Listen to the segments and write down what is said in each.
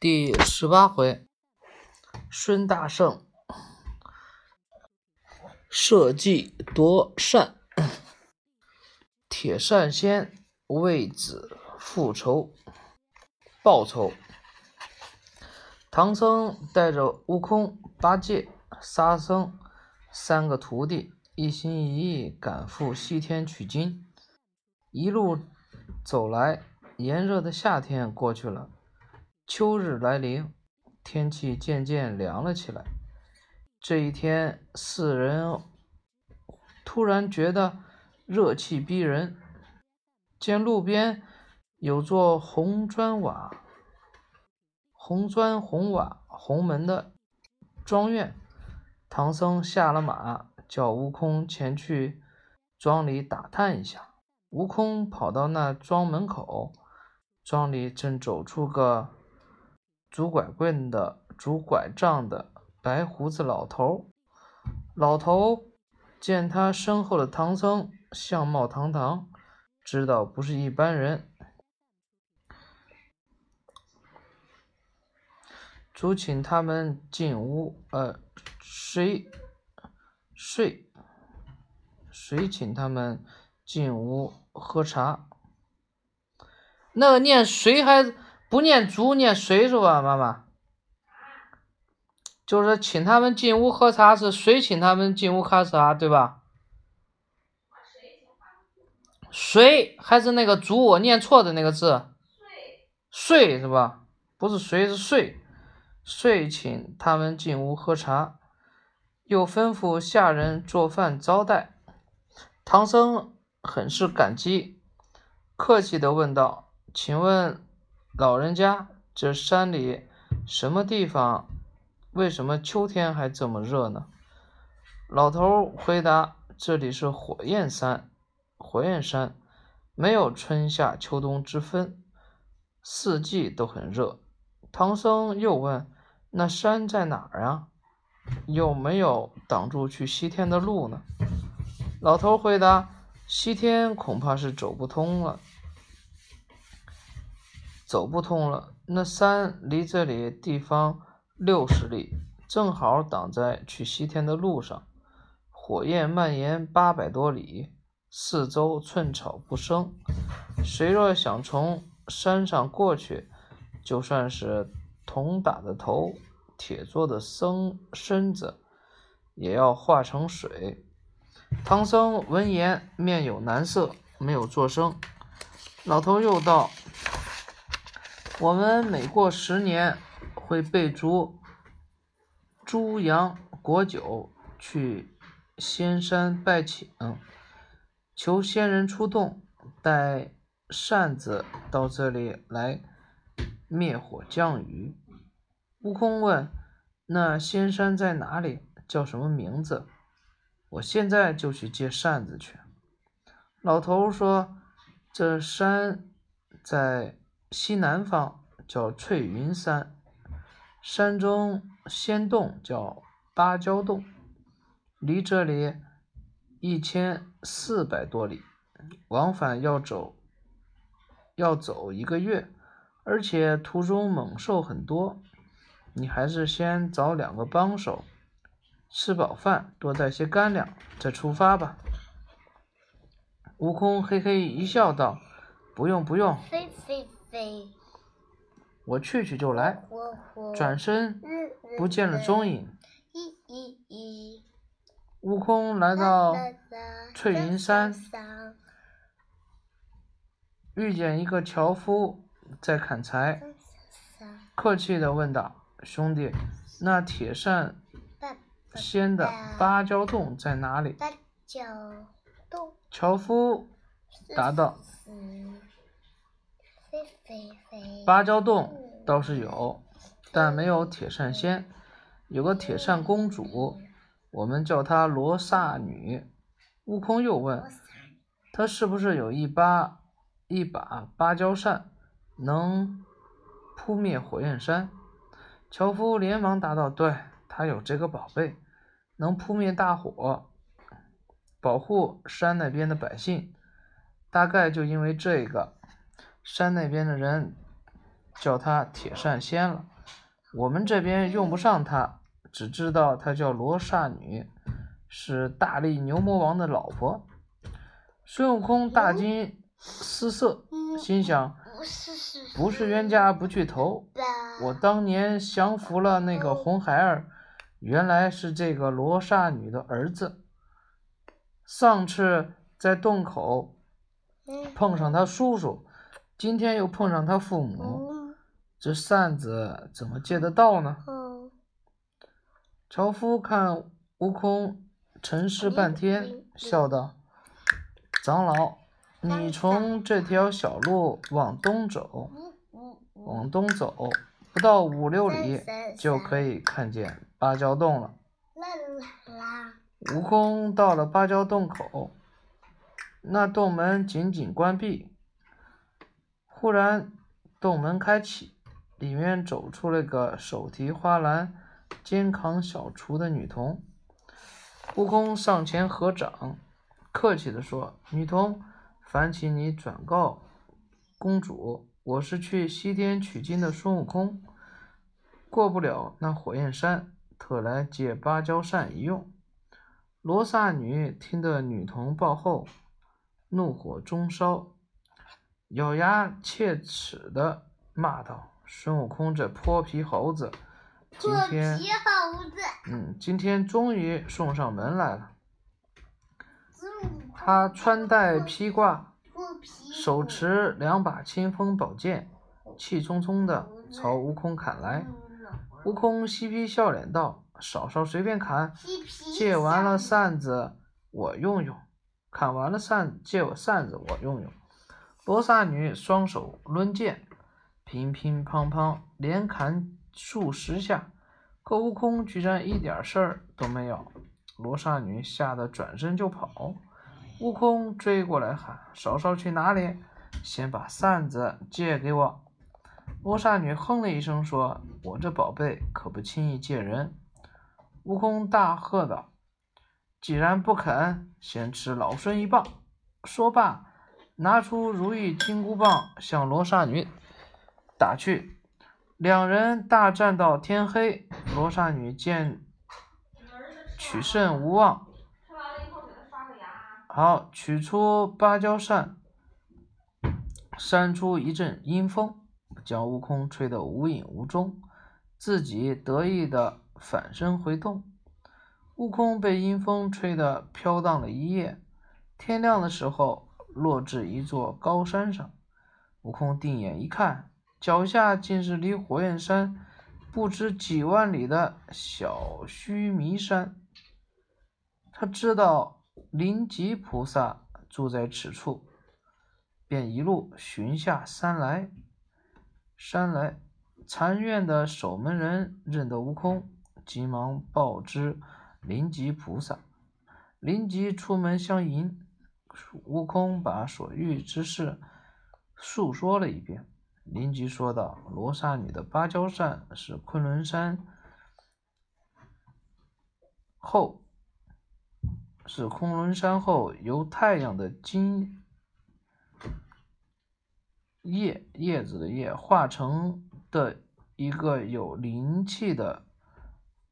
第十八回，孙大圣设计夺善，铁扇仙为子复仇报仇。唐僧带着悟空、八戒、沙僧三个徒弟，一心一意赶赴西天取经。一路走来，炎热的夏天过去了。秋日来临，天气渐渐凉了起来。这一天，四人突然觉得热气逼人，见路边有座红砖瓦、红砖红瓦、红门的庄院。唐僧下了马，叫悟空前去庄里打探一下。悟空跑到那庄门口，庄里正走出个。拄拐棍的、拄拐杖的白胡子老头，老头见他身后的唐僧相貌堂堂，知道不是一般人，主请他们进屋，呃，谁睡？谁请他们进屋喝茶？那个念谁还？不念猪，念水是吧，妈妈？就是请他们进屋喝茶，是谁请他们进屋喝茶，对吧？谁还是那个猪？我念错的那个字。睡是吧？不是谁是睡，睡请他们进屋喝茶，又吩咐下人做饭招待。唐僧很是感激，客气的问道：“请问？”老人家，这山里什么地方？为什么秋天还这么热呢？老头回答：“这里是火焰山，火焰山没有春夏秋冬之分，四季都很热。”唐僧又问：“那山在哪儿啊？有没有挡住去西天的路呢？”老头回答：“西天恐怕是走不通了。”走不通了，那山离这里地方六十里，正好挡在去西天的路上。火焰蔓延八百多里，四周寸草不生。谁若想从山上过去，就算是铜打的头，铁做的身身子，也要化成水。唐僧闻言，面有难色，没有作声。老头又道。我们每过十年，会备足猪羊果酒去仙山拜请，求仙人出动，带扇子到这里来灭火降雨。悟空问：“那仙山在哪里？叫什么名字？”我现在就去借扇子去。老头说：“这山在。”西南方叫翠云山，山中仙洞叫芭蕉洞，离这里一千四百多里，往返要走要走一个月，而且途中猛兽很多，你还是先找两个帮手，吃饱饭，多带些干粮，再出发吧。悟空嘿嘿一笑，道：“不用，不用。”我去去就来，转身不见了踪影。悟空来到翠云山，遇见一个樵夫在砍柴，客气的问道：“兄弟，那铁扇仙的芭蕉洞在哪里？”樵夫答道。芭蕉洞倒是有，但没有铁扇仙。有个铁扇公主，我们叫她罗刹女。悟空又问：“她是不是有一把一把芭蕉扇，能扑灭火焰山？”樵夫连忙答道：“对，她有这个宝贝，能扑灭大火，保护山那边的百姓。大概就因为这个。”山那边的人叫他铁扇仙了。我们这边用不上他，只知道他叫罗刹女，是大力牛魔王的老婆。孙悟空大惊失色，心想：不是冤家不聚头，我当年降服了那个红孩儿，原来是这个罗刹女的儿子。上次在洞口碰上他叔叔，今天又碰上他父母，这扇子怎么借得到呢？樵夫看悟空沉思半天，笑道：“长老，你从这条小路往东走，往东走，不到五六里就可以看见芭蕉洞了。”悟空到了芭蕉洞口，那洞门紧紧关闭。忽然，洞门开启，里面走出了个手提花篮、肩扛小锄的女童。悟空上前合掌，客气地说：“女童，烦请你转告公主，我是去西天取经的孙悟空，过不了那火焰山，特来借芭蕉扇一用。”罗刹女听得女童报后，怒火中烧，咬牙切齿的骂道：“孙悟空这泼皮猴子，今天，嗯，今天终于送上门来了。他穿戴披挂，手持两把清风宝剑，气冲冲的朝悟空砍来。悟空嬉皮笑脸道。”嫂嫂随便砍，借完了扇子我用用。砍完了扇，借我扇子我用用。罗刹女双手抡剑，乒乒乓乓连砍数十下，可悟空居然一点事儿都没有。罗刹女吓得转身就跑，悟空追过来喊：“嫂嫂去哪里？先把扇子借给我。”罗刹女哼了一声说：“我这宝贝可不轻易借人。”悟空大喝道：“既然不肯，先吃老孙一棒！”说罢，拿出如意金箍棒向罗刹女打去。两人大战到天黑，罗刹女见取胜无望，好取出芭蕉扇，扇出一阵阴风，将悟空吹得无影无踪，自己得意的。反身回洞，悟空被阴风吹得飘荡了一夜。天亮的时候，落至一座高山上。悟空定眼一看，脚下竟是离火焰山不知几万里的小须弥山。他知道灵吉菩萨住在此处，便一路寻下山来。山来，禅院的守门人认得悟空。急忙报知灵吉菩萨，灵吉出门相迎。悟空把所遇之事述说了一遍。灵吉说道：“罗刹女的芭蕉扇是昆仑山后，是昆仑山后由太阳的金叶叶子的叶化成的一个有灵气的。”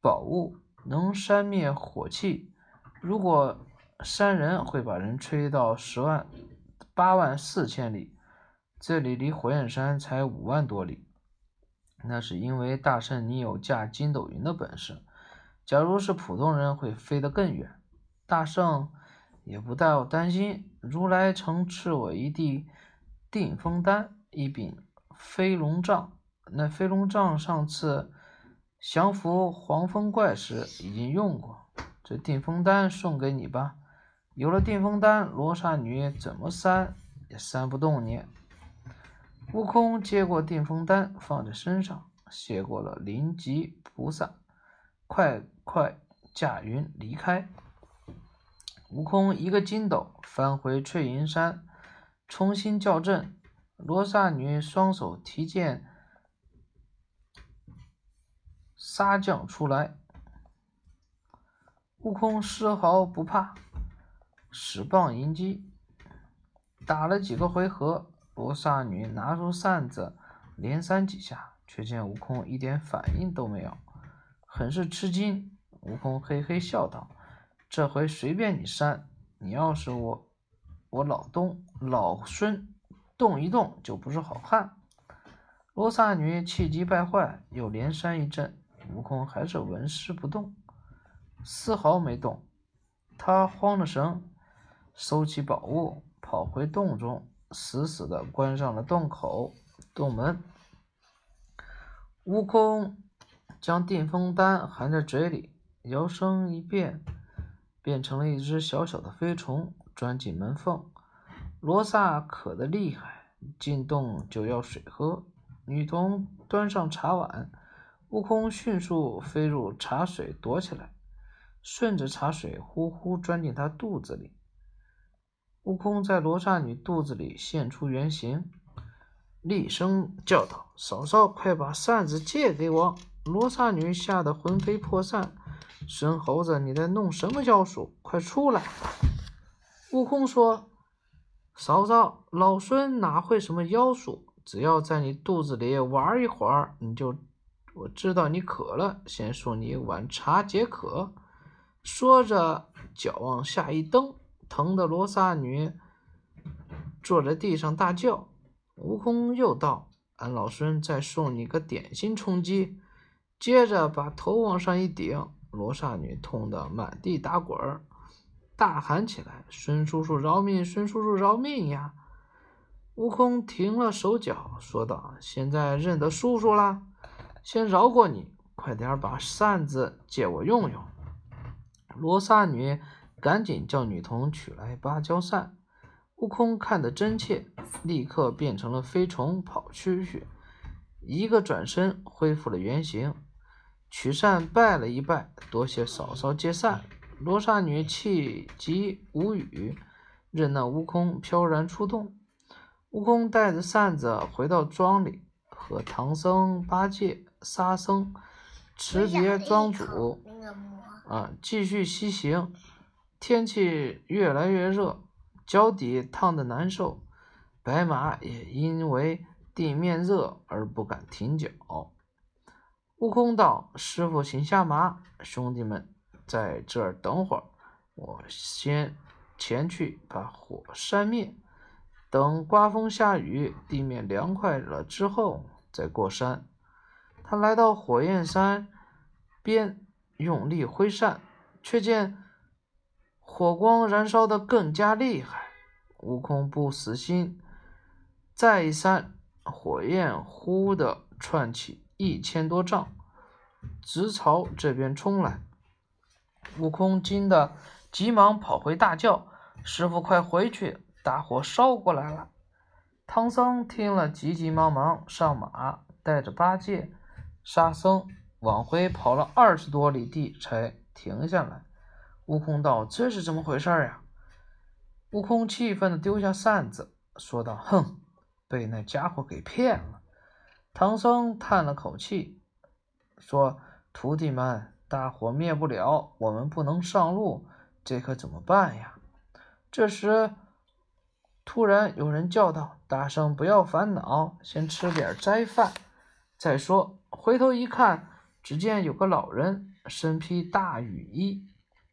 宝物能扇灭火气，如果山人会把人吹到十万八万四千里，这里离火焰山才五万多里。那是因为大圣你有驾筋斗云的本事，假如是普通人会飞得更远。大圣也不带我担心，如来曾赐我一地定风丹，一柄飞龙杖，那飞龙杖上次。降服黄风怪时已经用过，这定风丹送给你吧。有了定风丹，罗刹女怎么扇也扇不动你。悟空接过定风丹，放在身上，谢过了灵吉菩萨，快快驾云离开。悟空一个筋斗翻回翠云山，重新校正。罗刹女双手提剑。杀将出来，悟空丝毫不怕，使棒迎击，打了几个回合，罗刹女拿出扇子连扇几下，却见悟空一点反应都没有，很是吃惊。悟空嘿嘿笑道：“这回随便你扇，你要是我我老东老孙动一动，就不是好汉。”罗刹女气急败坏，又连扇一阵，悟空还是纹丝不动，丝毫没动。他慌了神，收起宝物，跑回洞中，死死地关上了洞口、洞门。悟空将定风丹含在嘴里，摇身一变，变成了一只小小的飞虫，钻进门缝。罗刹渴得厉害，进洞就要水喝。女童端上茶碗，悟空迅速飞入茶水躲起来，顺着茶水呼呼钻进她肚子里。悟空在罗刹女肚子里现出原形，厉声叫道：“嫂嫂，快把扇子借给我！”罗刹女吓得魂飞魄散：“孙猴子，你在弄什么妖术？快出来！”悟空说：“嫂嫂，老孙哪会什么妖术？”只要在你肚子里玩一会儿，你就我知道你渴了，先送你一碗茶解渴。说着，脚往下一蹬，疼得罗刹女坐在地上大叫。悟空又道：“俺老孙再送你个点心充饥。”接着把头往上一顶，罗刹女痛得满地打滚儿，大喊起来：“孙叔叔饶命！孙叔叔饶命呀！”悟空停了手脚，说道：“现在认得叔叔了，先饶过你，快点把扇子借我用用。”罗刹女赶紧叫女童取来芭蕉扇。悟空看得真切，立刻变成了飞虫跑出去，一个转身恢复了原形。取扇拜了一拜，多谢嫂嫂借扇。罗刹女气急无语，任那悟空飘然出洞。悟空带着扇子回到庄里，和唐僧、八戒、沙僧辞别庄主，啊，继续西行。天气越来越热，脚底烫得难受，白马也因为地面热而不敢停脚。悟空道：“师傅，请下马，兄弟们在这儿等会儿，我先前去把火扇灭。”等刮风下雨，地面凉快了之后再过山。他来到火焰山边，用力挥扇，却见火光燃烧得更加厉害。悟空不死心，再一扇，火焰忽地窜起一千多丈，直朝这边冲来。悟空惊得急忙跑回，大叫：“师傅，快回去！”大火烧过来了，唐僧听了，急急忙忙上马，带着八戒、沙僧往回跑了二十多里地，才停下来。悟空道：“这是怎么回事呀？”悟空气愤地丢下扇子，说道：“哼，被那家伙给骗了。”唐僧叹了口气，说：“徒弟们，大火灭不了，我们不能上路，这可怎么办呀？”这时。突然有人叫道：“大圣，不要烦恼，先吃点斋饭再说。”回头一看，只见有个老人，身披大雨衣，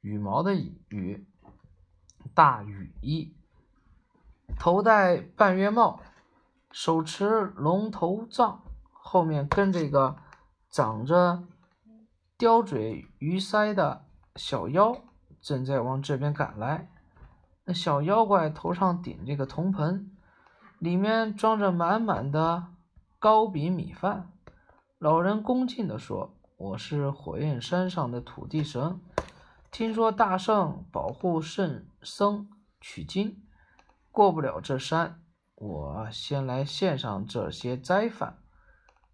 羽毛的羽，大雨衣，头戴半月帽，手持龙头杖，后面跟着一个长着刁嘴鱼腮的小妖，正在往这边赶来。那小妖怪头上顶着个铜盆，里面装着满满的糕饼米饭。老人恭敬地说：“我是火焰山上的土地神，听说大圣保护圣僧取经，过不了这山，我先来献上这些斋饭。”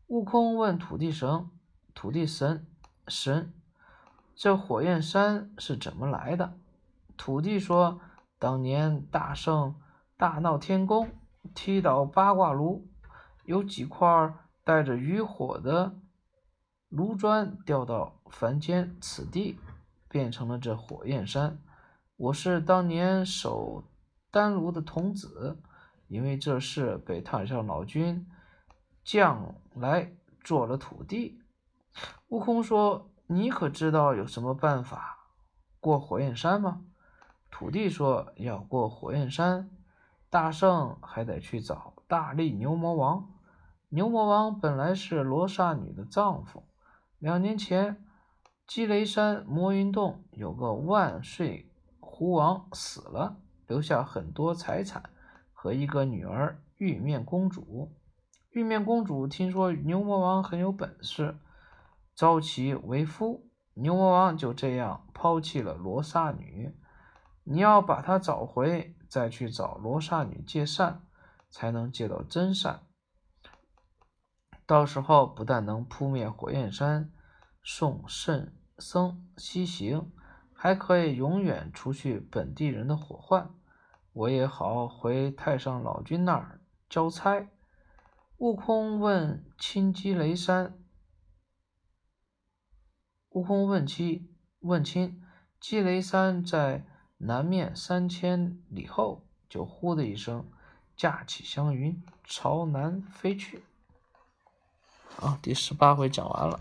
悟空问土地神：“土地神神，这火焰山是怎么来的？”土地说。当年大圣大闹天宫，踢倒八卦炉，有几块带着余火的炉砖掉到凡间此地，变成了这火焰山。我是当年守丹炉的童子，因为这事被太上老君将来做了土地。悟空说：“你可知道有什么办法过火焰山吗？”土地说：“要过火焰山，大圣还得去找大力牛魔王。牛魔王本来是罗刹女的丈夫。两年前，积雷山魔云洞有个万岁狐王死了，留下很多财产和一个女儿玉面公主。玉面公主听说牛魔王很有本事。”招其为夫，牛魔王就这样抛弃了罗刹女。你要把她找回，再去找罗刹女借善，才能借到真善。到时候不但能扑灭火焰山，送圣僧西行，还可以永远除去本地人的祸患。我也好回太上老君那儿交差。悟空问青鸡雷山。悟空问妻问清，积雷山在南面三千里后，就呼的一声，架起祥云朝南飞去。好，第十八回讲完了。